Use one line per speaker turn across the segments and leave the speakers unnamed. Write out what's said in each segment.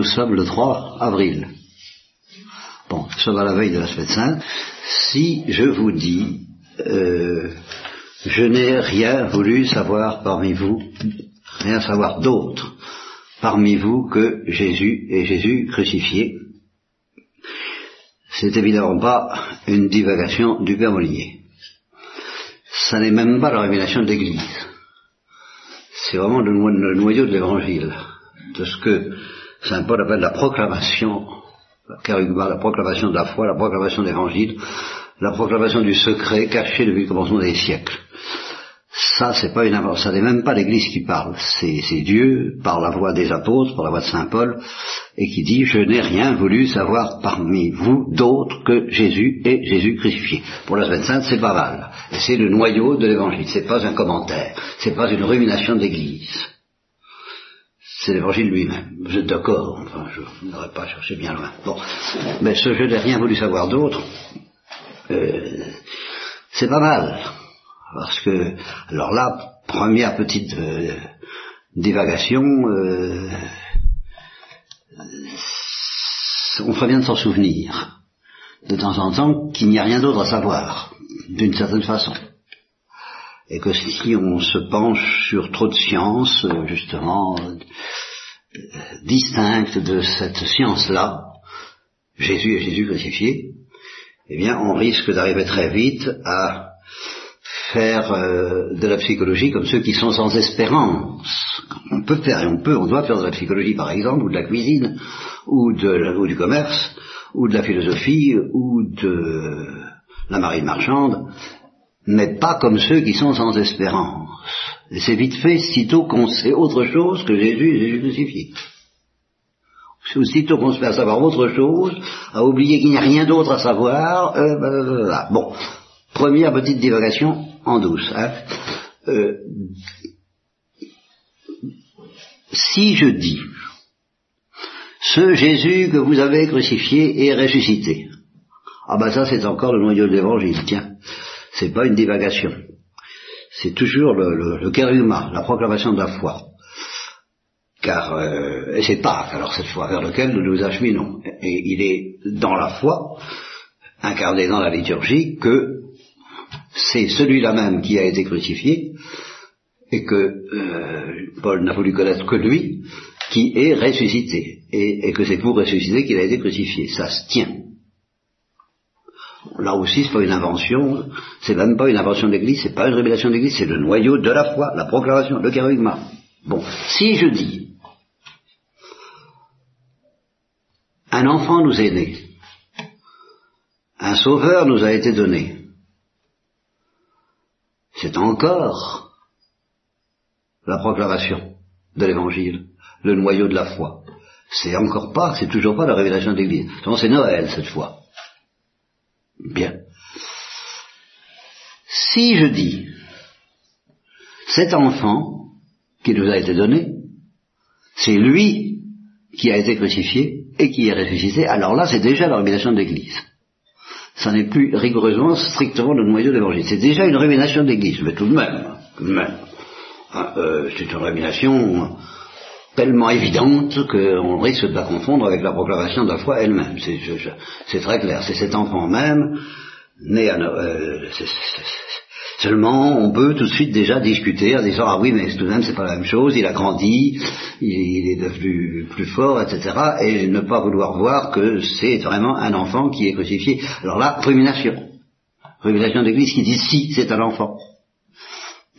Nous sommes le 3 avril. Bon, nous sommes à la veille de la semaine sainte. Si je vous dis, euh, je n'ai rien voulu savoir parmi vous, rien savoir d'autre parmi vous que Jésus et Jésus crucifié, c'est évidemment pas une divagation du Père Molinier. Ça n'est même pas la révélation de l'Église. C'est vraiment le, noyau de l'Évangile, de ce que Saint Paul appelle la proclamation, la proclamation de la foi, la proclamation de l'Évangile, la proclamation du secret caché depuis le commencement des siècles. Ça, c'est pas une invention, ça n'est même pas l'Église qui parle, c'est Dieu, par la voix des apôtres, par la voix de Saint Paul, et qui dit, je n'ai rien voulu savoir parmi vous d'autre que Jésus et Jésus crucifié. Pour la semaine sainte, c'est pas mal. C'est le noyau de l'Évangile, c'est pas un commentaire, c'est pas une rumination de l'Église. C'est l'Évangile lui-même. Vous êtes d'accord Enfin, je n'aurais pas cherché bien loin. Bon. Mais ce je n'ai rien voulu savoir d'autre, euh, c'est pas mal. Parce que, alors là, première petite euh, divagation, euh, on ferait bien de s'en souvenir, de temps en temps, qu'il n'y a rien d'autre à savoir, d'une certaine façon. Et que si on se penche sur trop de sciences, justement, distinctes de cette science-là, Jésus et Jésus crucifié, eh bien, on risque d'arriver très vite à faire euh, de la psychologie comme ceux qui sont sans espérance. On peut faire, et on peut, on doit faire de la psychologie par exemple, ou de la cuisine, ou, de, ou du commerce, ou de la philosophie, ou de la marine marchande, mais pas comme ceux qui sont sans espérance. Et c'est vite fait sitôt qu'on sait autre chose que Jésus et Jésus crucifié. Aussitôt qu'on se fait savoir autre chose, à oublier qu'il n'y a rien d'autre à savoir, euh, bon, première petite divagation en douce. Hein. Euh, si je dis, ce Jésus que vous avez crucifié est ressuscité, ah ben ça c'est encore le noyau de l'évangile, tiens, c'est pas une divagation. C'est toujours le, le, le la proclamation de la foi. Car, euh, et c'est Pâques, alors cette fois, vers lequel nous nous acheminons. Et il est dans la foi, incarné dans la liturgie, que c'est celui-là même qui a été crucifié, et que euh, Paul n'a voulu connaître que lui, qui est ressuscité, et, que c'est pour ressusciter qu'il a été crucifié. Ça se tient. Là aussi, c'est pas une invention, c'est même pas une invention de l'Église, c'est pas une révélation de l'Église, c'est le noyau de la foi, la proclamation, le kérigma. Bon, si je dis, un enfant nous est né, un sauveur nous a été donné, c'est encore la proclamation de l'évangile, le noyau de la foi. C'est encore pas, c'est toujours pas la révélation de l'Église. c'est Noël cette fois. Bien. Si je dis, cet enfant qui nous a été donné, c'est lui qui a été crucifié et qui est ressuscité, alors là c'est déjà la révélation de l'Église ça n'est plus rigoureusement, strictement le noyau de l'évangile. C'est déjà une révélation d'église, mais tout de même, tout de même. Ah, euh, c'est une révélation tellement évidente qu'on risque de la confondre avec la proclamation de la foi elle-même. C'est très clair. C'est cet enfant même, né à, euh, Seulement, on peut tout de suite déjà discuter en disant ah oui, mais tout de même c'est pas la même chose. Il a grandi, il, est devenu plus fort, etc. Et ne pas vouloir voir que c'est vraiment un enfant qui est crucifié. Alors là, rumination, rumination d'Église qui dit si c'est un enfant.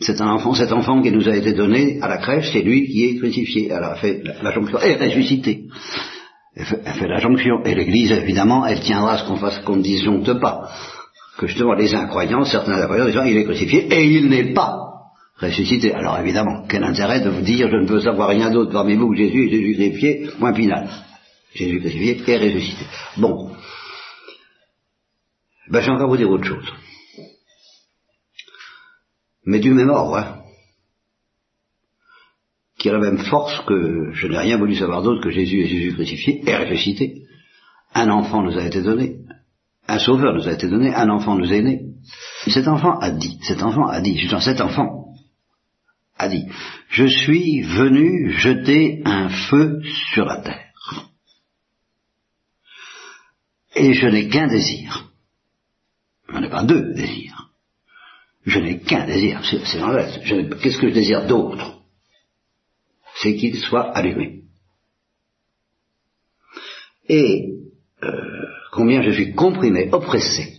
C'est un enfant, cet enfant qui nous a été donné à la crèche, c'est lui qui est crucifié. Alors elle fait la, jonction, et ressuscité. Elle fait, elle fait la jonction. Et l'Église, évidemment, elle tiendra ce qu'on fasse qu'on ne disjoncte pas que justement les incroyants, certains incroyants disant il est crucifié et il n'est pas ressuscité. Alors évidemment, quel intérêt de vous dire je ne veux savoir rien d'autre parmi vous que Jésus Jésus crucifié, point final. Jésus crucifié et ressuscité. Bon. Ben j'ai encore vous dire autre chose. Mais du même ordre, hein, qui a la même force que je n'ai rien voulu savoir d'autre que Jésus est Jésus crucifié et ressuscité. Un enfant nous a été donné, un sauveur nous a été donné, un enfant nous est né. Cet enfant a dit, cet enfant a dit, justement cet enfant a dit, je suis venu jeter un feu sur la terre. Et je n'ai qu'un désir. Je n'en ai pas deux désirs. Je n'ai qu'un désir, c'est l'inverse. Qu'est-ce que je désire d'autre? C'est qu'il soit allumé. Et euh, combien je suis comprimé, oppressé.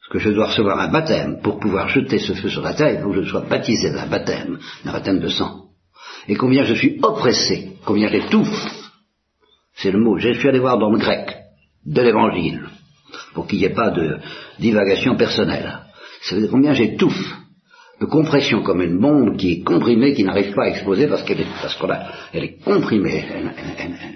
Parce que je dois recevoir un baptême pour pouvoir jeter ce feu sur la terre, il faut que je sois baptisé d'un baptême, d'un baptême de sang. Et combien je suis oppressé, combien j'étouffe. C'est le mot. Je suis allé voir dans le grec de l'évangile, pour qu'il n'y ait pas de divagation personnelle. C'est combien j'étouffe de compression comme une bombe qui est comprimée, qui n'arrive pas à exploser parce qu'elle est, parce qu'on elle est comprimée,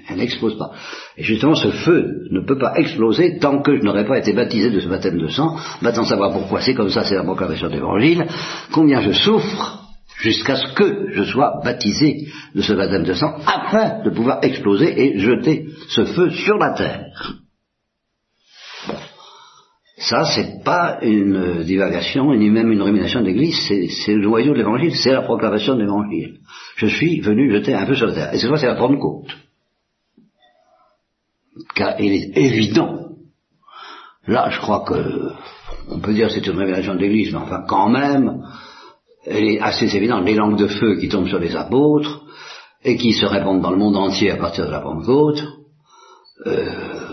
elle n'explose pas. Et justement, ce feu ne peut pas exploser tant que je n'aurais pas été baptisé de ce baptême de sang. Maintenant, savoir pourquoi c'est comme ça, c'est la proclamation de l'évangile. Combien je souffre jusqu'à ce que je sois baptisé de ce baptême de sang, afin de pouvoir exploser et jeter ce feu sur la terre. Ça, c'est pas une divagation, ni même une rumination d'église, c'est le noyau de l'évangile, c'est la proclamation de l'évangile. Je suis venu jeter un peu sur la terre. Et cette fois, c'est la Pentecôte. Car il est évident, là, je crois que, on peut dire que c'est une révélation de l'église, mais enfin, quand même, elle est assez évidente, les langues de feu qui tombent sur les apôtres, et qui se répandent dans le monde entier à partir de la Pentecôte, euh,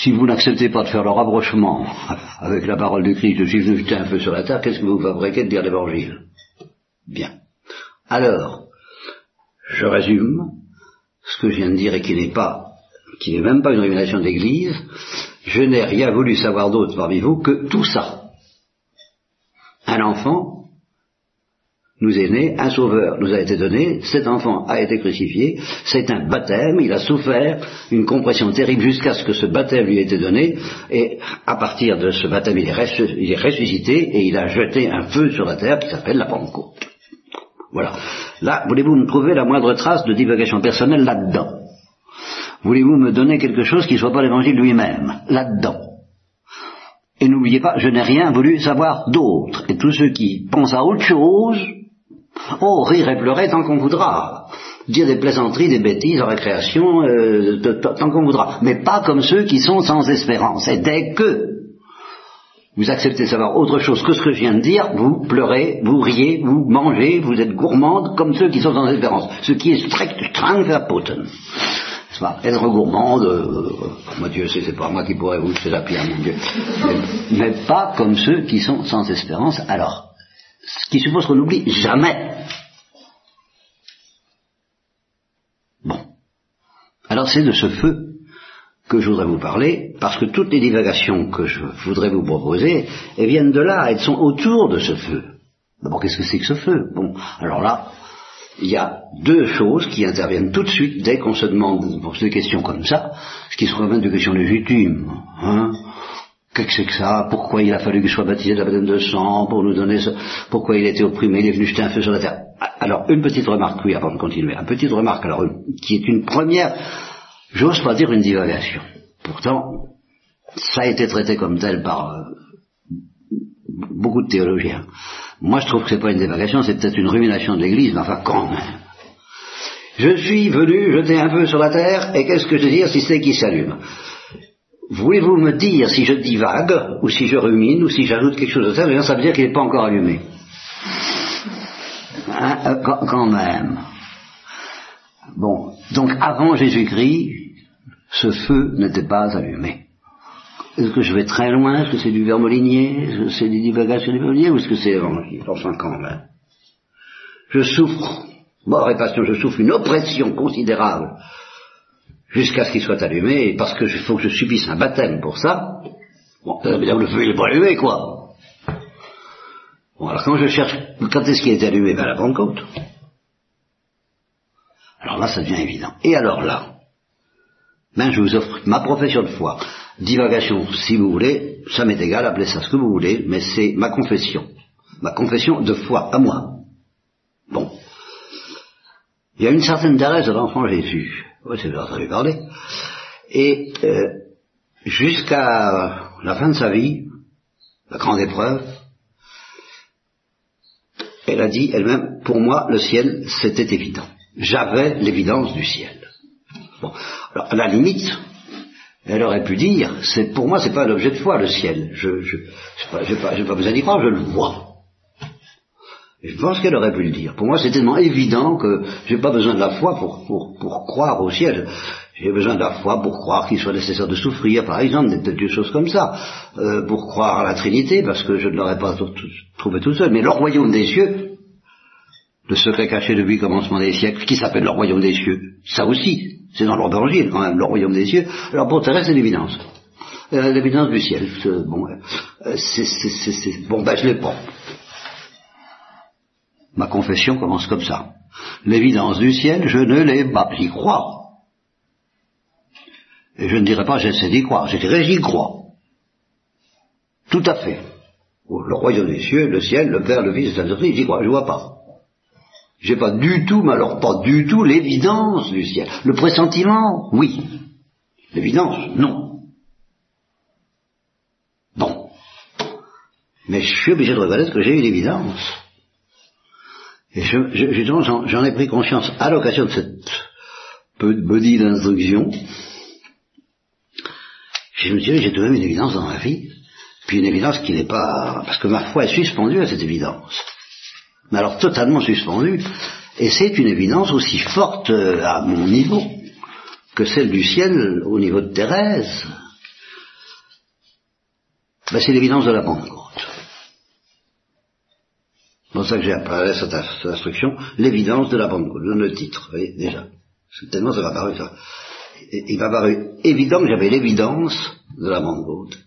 si vous n'acceptez pas de faire le rapprochement avec la parole du Christ, je suis venu jeter un feu sur la terre, qu'est-ce que vous fabriquez de dire l'évangile? Bien. Alors, je résume ce que je viens de dire et qui n'est pas, qui n'est même pas une révélation d'église. Je n'ai rien voulu savoir d'autre parmi vous que tout ça. Un enfant nous est né, un sauveur nous a été donné, cet enfant a été crucifié, c'est un baptême, il a souffert une compression terrible jusqu'à ce que ce baptême lui ait été donné, et à partir de ce baptême il est, ressuscité et il a jeté un feu sur la terre qui s'appelle la Pentecôte. Voilà. Là, voulez-vous me trouver la moindre trace de divagation personnelle là-dedans? Voulez-vous me donner quelque chose qui ne soit pas l'évangile lui-même? Là-dedans. Et n'oubliez pas, je n'ai rien voulu savoir d'autre. Et tous ceux qui pensent à autre chose, Oh, rire et pleurer tant qu'on voudra. Dire des plaisanteries, des bêtises en récréation, euh, tant qu'on voudra. Mais pas comme ceux qui sont sans espérance. Et dès que vous acceptez de savoir autre chose que ce que je viens de dire, vous pleurez, vous riez, vous mangez, vous êtes gourmande comme ceux qui sont sans espérance. Ce qui est strict, strang verboten. Être gourmande, euh, mon Dieu, c'est pas moi qui pourrais vous faire la pierre, mon Dieu. mais pas comme ceux qui sont sans espérance. Alors, ce qui suppose qu'on n'oublie jamais. Bon. Alors c'est de ce feu que je voudrais vous parler, parce que toutes les divagations que je voudrais vous proposer, elles viennent de là, elles sont autour de ce feu. D'abord, qu'est-ce que c'est que ce feu? Bon, alors là, il y a deux choses qui interviennent tout de suite dès qu'on se demande pour des questions comme ça, ce qui sont quand même des questions légitimes. Hein Qu'est-ce que c'est que ça? Pourquoi il a fallu qu'il soit baptisé de la baptême de sang pour nous donner ça Pourquoi il a été opprimé Il est venu jeter un feu sur la terre? Alors, une petite remarque, oui, avant de continuer. Une petite remarque, alors, qui est une première, j'ose pas dire une divagation. Pourtant, ça a été traité comme tel par euh, beaucoup de théologiens. Moi, je trouve que c'est pas une divagation, c'est peut-être une rumination de l'Église, mais enfin, quand même. Je suis venu jeter un feu sur la terre, et qu'est-ce que je veux dire si c'est qui s'allume? Voulez-vous me dire si je divague, ou si je rumine, ou si j'ajoute quelque chose de ça, ça veut dire qu'il n'est pas encore allumé. Hein, euh, quand même. Bon, donc avant Jésus-Christ, ce feu n'était pas allumé. Est-ce que je vais très loin? Est-ce que c'est du vermolinier Est-ce que c'est du divagation du vermolinier Ou est-ce que c'est l'évangile Enfin, quand même. Je souffre, mort et passion, je souffre une oppression considérable jusqu'à ce qu'il soit allumé, parce que faut que je subisse un baptême pour ça, bon, ça veut dire que le feu il est pas allumé, quoi. Bon, alors quand je cherche, quand est-ce qu'il est allumé? Ben à la Pentecôte. Alors là, ça devient évident. Et alors là, ben je vous offre ma profession de foi. Divagation, si vous voulez, ça m'est égal, appelez ça ce que vous voulez, mais c'est ma confession. Ma confession de foi, à moi. Bon. Il y a une certaine Thérèse de l'enfant Jésus oui, c'est entendu parler. Et euh, jusqu'à la fin de sa vie, la grande épreuve, elle a dit elle-même, pour moi, le ciel, c'était évident. J'avais l'évidence du ciel. Bon, alors à la limite, elle aurait pu dire, c'est pour moi c'est pas un objet de foi le ciel. Je je j'ai pas, pas, pas besoin d'y croire, je le vois. Je pense qu'elle aurait pu le dire. Pour moi, c'est tellement évident que j'ai pas besoin de la foi pour, pour, pour croire au ciel. J'ai besoin de la foi pour croire qu'il soit nécessaire de souffrir, par exemple, des, des choses comme ça. Euh, pour croire à la Trinité, parce que je ne l'aurais pas trouvé tout seul. Mais le royaume des cieux, le secret caché depuis le commencement des siècles, qui s'appelle le royaume des cieux, ça aussi, c'est dans l'évangile quand même, le royaume des cieux. Alors pour Thérèse, c'est l'évidence. Euh, l'évidence du ciel. Bon, euh, c'est, bon, ben je l'ai pas. Ma confession commence comme ça. L'évidence du ciel, je ne l'ai pas. J'y crois. Et je ne dirais pas j'essaie d'y croire, je dirais j'y crois. Tout à fait. Le royaume des cieux, le ciel, le Père, le Fils, le Saint-Esprit, j'y crois, je vois pas. J'ai pas du tout, mais alors pas du tout l'évidence du ciel. Le pressentiment, oui. L'évidence, non. Bon. Mais je suis obligé de reconnaître que j'ai eu l'évidence. Et justement, j'en ai pris conscience à l'occasion de cette body d'instruction. Je me suis dit, j'ai tout de même une évidence dans ma vie, puis une évidence qui n'est pas... Parce que ma foi est suspendue à cette évidence. Mais alors totalement suspendue, et c'est une évidence aussi forte euh, à mon niveau que celle du ciel au niveau de Thérèse. Ben, c'est l'évidence de la Pentecôte. C'est pour ça que j'ai appelé cette, instruction l'évidence de la. Je le titre, vous voyez, déjà. Tellement ça m'a paru ça. Il m'a paru évident que j'avais l'évidence de la Pentecôte.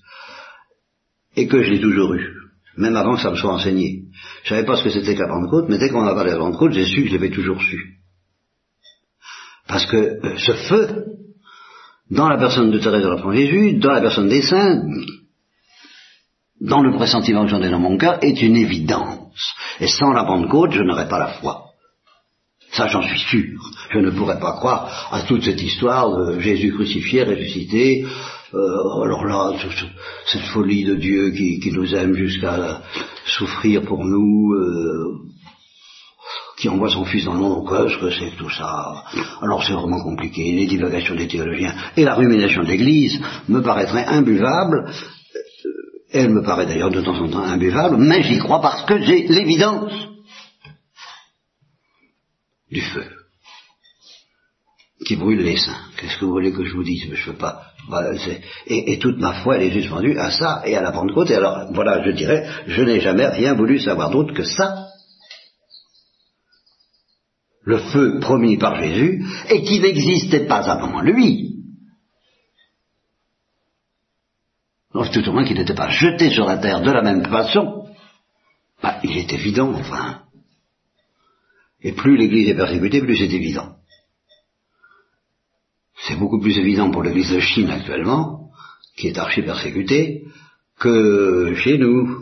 Et que je l'ai toujours eu. Même avant que ça me soit enseigné. Je savais pas ce que c'était que la Pentecôte, mais dès qu'on a parlé de la Pentecôte, j'ai su que je l'avais toujours su. Parce que euh, ce feu, dans la personne de Thérèse de l'Enfant Jésus, dans la personne des saints, dans le pressentiment que j'en ai dans mon cœur, est une évidence. Et sans la Pentecôte, je n'aurais pas la foi. Ça, j'en suis sûr. Je ne pourrais pas croire à toute cette histoire de Jésus crucifié, ressuscité. Euh, alors là, cette folie de Dieu qui, nous aime jusqu'à souffrir pour nous, euh, qui envoie son Fils dans le monde, qu'est-ce que c'est que tout ça Alors c'est vraiment compliqué. Les divagations des théologiens et la rumination de l'Église me paraîtraient imbuvables. Elle me paraît d'ailleurs de temps en temps imbuvable, mais j'y crois parce que j'ai l'évidence du feu qui brûle les seins. Qu'est-ce que vous voulez que je vous dise? Je veux pas. et, toute ma foi, elle est suspendue à ça et à la Pentecôte. Et alors, voilà, je dirais, je n'ai jamais rien voulu savoir d'autre que ça. Le feu promis par Jésus et qui n'existait pas avant lui. Tout au moins qu'il n'était pas jeté sur la terre de la même façon. Bah, il est évident, enfin. Et plus l'Église est persécutée, plus c'est évident. C'est beaucoup plus évident pour l'Église de Chine actuellement, qui est archi persécutée, que chez nous.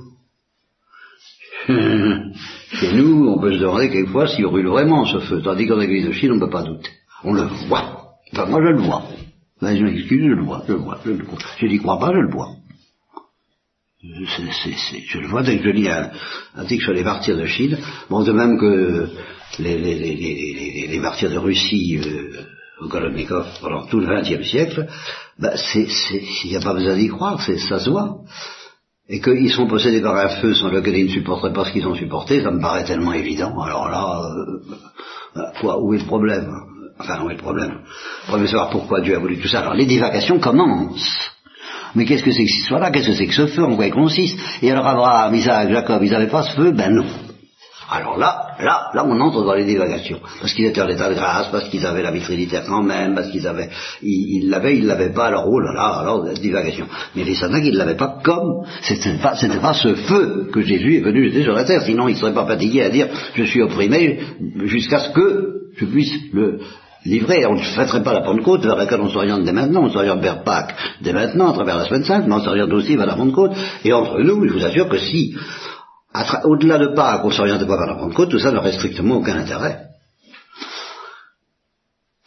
chez nous, on peut se demander quelquefois s'il brûle vraiment ce feu, tandis qu'en l'Église de Chine, on ne peut pas douter. On le voit. Enfin, moi, je le vois. Ben, je m'excuse, je le vois, je le vois, je le vois. Je n'y crois pas, je le vois. Je le vois dès que je lis un article sur les martyrs de Chine. Bon, de même que les, les, les, les martyrs de Russie, euh, pendant tout le XXe siècle, ben il n'y a pas besoin d'y croire, ça se voit. Et qu'ils sont possédés par un feu sans lequel ils ne supporteraient pas ce qu'ils ont supporté, ça me paraît tellement évident. Alors là, euh, quoi, où est le problème? Enfin, où est le problème? Le problème de savoir pourquoi Dieu a voulu tout ça? Alors les divagations commencent. Mais qu'est-ce que c'est que ce soit là Qu'est-ce que c'est que ce feu En quoi il consiste Et alors Abraham, Isaac, Jacob, ils n'avaient pas ce feu Ben non. Alors là, là, là, on entre dans les divagations. Parce qu'ils étaient en état de grâce, parce qu'ils avaient la vie trinitaire quand même, parce qu'ils avaient, ils l'avaient, ils l'avaient pas, alors oh là là, alors divagation. Mais les saints, ils l'avaient pas comme, c'était pas, c'était pas ce feu que Jésus est venu jeter sur la terre, sinon il serait pas fatigué à dire, je suis opprimé jusqu'à ce que je puisse le, livrer. On ne fêterait pas la Pentecôte vers laquelle on s'oriente dès maintenant, on s'oriente vers Pâques dès maintenant, à travers la semaine sainte, mais on s'oriente aussi vers la Pentecôte. Et entre nous, je vous assure que si au-delà de Pâques, on ne s'oriente pas vers la Pentecôte, tout ça n'aurait strictement aucun intérêt.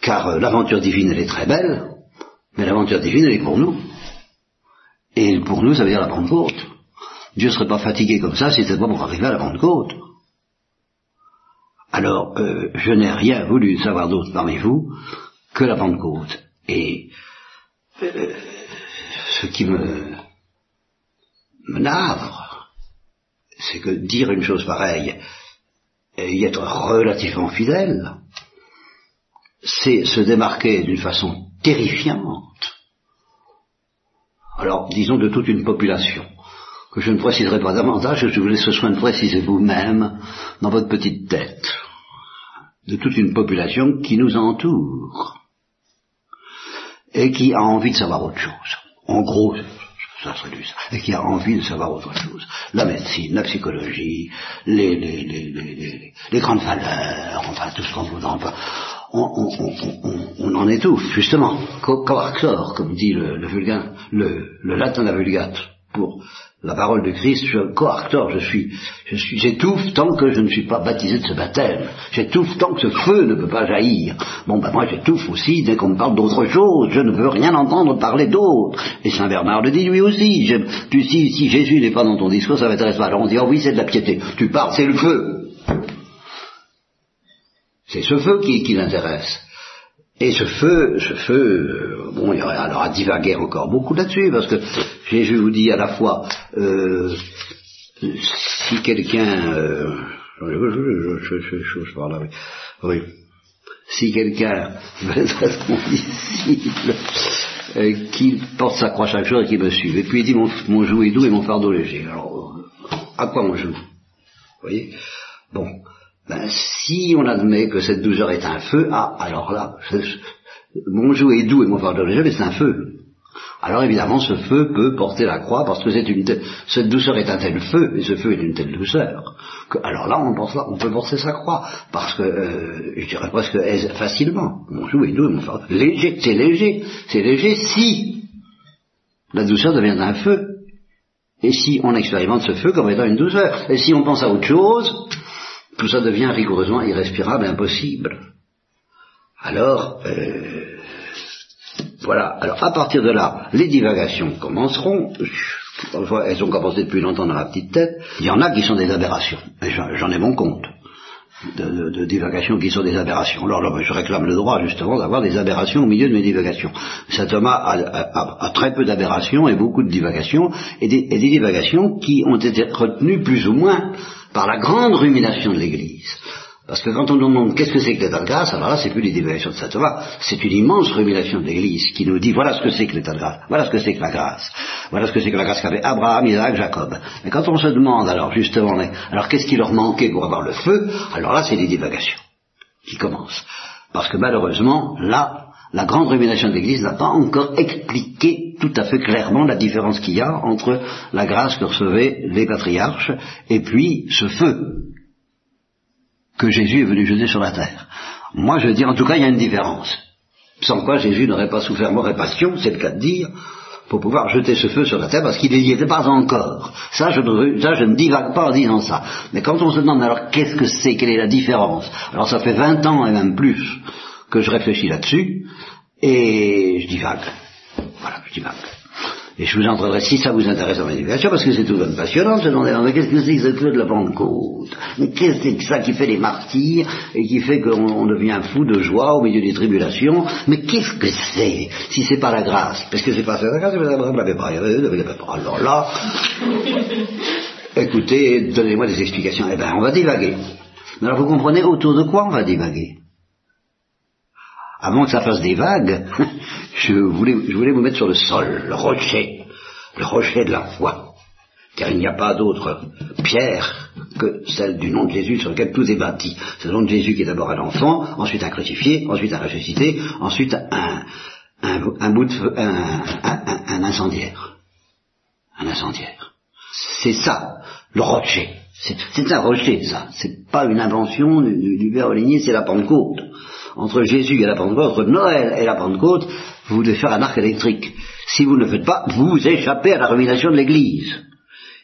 Car euh, l'aventure divine, elle est très belle, mais l'aventure divine, elle est pour nous. Et pour nous, ça veut dire la Pentecôte. Dieu ne serait pas fatigué comme ça si c'était pas pour arriver à la Pentecôte. Alors, euh, je n'ai rien voulu savoir d'autre parmi vous que la Pentecôte. Et euh, ce qui me, me navre, c'est que dire une chose pareille et y être relativement fidèle, c'est se démarquer d'une façon terrifiante. Alors, disons de toute une population, que je ne préciserai pas davantage, je vous laisse ce soin de préciser vous-même dans votre petite tête, de toute une population qui nous entoure et qui a envie de savoir autre chose. En gros, ça serait ça, et qui a envie de savoir autre chose. La médecine, la psychologie, les, les, les, les grandes valeurs, enfin tout ce qu'on vous en on, on, on, on, en étouffe, justement, coactor, comme dit le, le, le, le latin de la vulgate, pour la parole de Christ, je coactor, je suis, je suis, j'étouffe tant que je ne suis pas baptisé de ce baptême. J'étouffe tant que ce feu ne peut pas jaillir. Bon, ben moi j'étouffe aussi dès qu'on me parle d'autre chose. Je ne veux rien entendre parler d'autre. Et Saint Bernard le dit lui aussi. tu, si, si Jésus n'est pas dans ton discours, ça m'intéresse pas. Alors on dit, oh oui, c'est de la piété. Tu parles, c'est le feu. C'est ce feu qui, qui l'intéresse. Et ce feu, ce feu, euh, bon, il y aurait alors à divaguer encore beaucoup là-dessus, parce que Jésus vous dit à la fois, euh, si quelqu'un, euh, je, parle là, oui, si quelqu'un veut être mon disciple, euh, qu'il porte sa croix chaque jour et qu'il me suive. Et puis il dit mon, mon joug est doux et mon fardeau léger. Alors, à quoi on joue? Vous voyez? Bon, ben, si on admet que cette douceur est un feu, ah, alors là, mon joug est doux et mon fardeau léger, mais c'est un feu. Alors évidemment, ce feu peut porter la croix parce que c'est une cette douceur est un tel feu et ce feu est d'une telle douceur. Que, alors là, on, on, peut porter sa croix parce que euh, je dirais presque facilement. Mon joug est doux, et mon fardeau léger, c'est léger, c'est léger si la douceur devient un feu et si on expérimente ce feu comme étant une douceur. Et si on pense à autre chose, tout ça devient rigoureusement irrespirable impossible. Alors, euh, voilà. Alors, à partir de là, les divagations commenceront. Elles ont commencé depuis longtemps dans la petite tête. Il y en a qui sont des aberrations. J'en ai mon compte. De, divagations qui sont des aberrations. Alors je réclame le droit justement d'avoir des aberrations au milieu de mes divagations. Saint Thomas a, très peu d'aberrations et beaucoup de divagations, et des divagations qui ont été retenues plus ou moins par la grande rumination de l'Église. Parce que quand on nous demande qu'est-ce que c'est que l'état de grâce, alors là, c'est plus les divagations de saint Thomas, c'est une immense rumination de l'Église qui nous dit voilà ce que c'est que l'état de grâce, voilà ce que c'est que la grâce, voilà ce que c'est que la grâce qu'avait Abraham, Isaac, Jacob. Mais quand on se demande alors justement, alors qu'est-ce qui leur manquait pour avoir le feu, alors là, c'est les divagations qui commencent. Parce que malheureusement, là, la grande rumination de l'Église n'a pas encore expliqué tout à fait clairement la différence qu'il y a entre la grâce que recevaient les patriarches et puis ce feu que Jésus est venu jeter sur la terre. Moi, je veux dire, en tout cas, il y a une différence. Sans quoi Jésus n'aurait pas souffert mort et passion, c'est le cas de dire, pour pouvoir jeter ce feu sur la terre, parce qu'il n'y était pas encore. Ça je, ne, ça, je ne divague pas en disant ça. Mais quand on se demande alors qu'est-ce que c'est, quelle est la différence, alors ça fait 20 ans et même plus que je réfléchis là-dessus, et je divague. Voilà, je divague. Et je vous entrerai, si ça vous intéresse en éducation, parce que c'est tout de même passionnant, se demander, mais qu'est-ce que c'est que ce feu de la Pentecôte? Mais qu'est-ce que c'est que ça qui fait les martyrs, et qui fait qu'on devient fou de joie au milieu des tribulations? Mais qu'est-ce que c'est, si c'est pas la grâce? Parce que c'est pas la grâce, l'avez pas, pas. Alors là, écoutez, donnez-moi des explications. Eh bien, on va divaguer. Mais alors vous comprenez autour de quoi on va divaguer? Avant que ça fasse des vagues, je voulais, vous mettre sur le sol, le rocher, le rocher de la foi. Car il n'y a pas d'autre pierre que celle du nom de Jésus sur lequel tout est bâti. C'est le nom de Jésus qui est d'abord un enfant, ensuite un crucifié, ensuite un ressuscité, ensuite un, un, bout de, un, incendiaire. Un incendiaire. C'est ça, le rocher. C'est un rocher, ça. C'est pas une invention du, du, du c'est la Pentecôte entre Jésus et la Pentecôte, entre Noël et la Pentecôte, vous devez faire un arc électrique. Si vous ne le faites pas, vous échappez à la rumination de l'Église.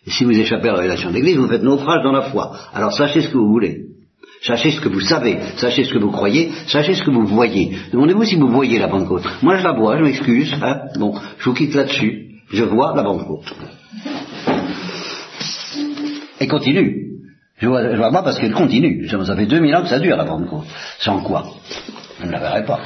Et si vous échappez à la rumination de l'Église, vous faites naufrage dans la foi. Alors sachez ce que vous voulez. Sachez ce que vous savez, sachez ce que vous croyez, sachez ce que vous voyez. Demandez-vous si vous voyez la Pentecôte. Moi je la vois, je m'excuse. Hein. Bon, je vous quitte là-dessus. Je vois la Pentecôte. Et continue. Je vois, vois pas parce qu'elle continue. Ça fait 2000 ans que ça dure la Pentecôte. Sans quoi Je ne la verrai pas.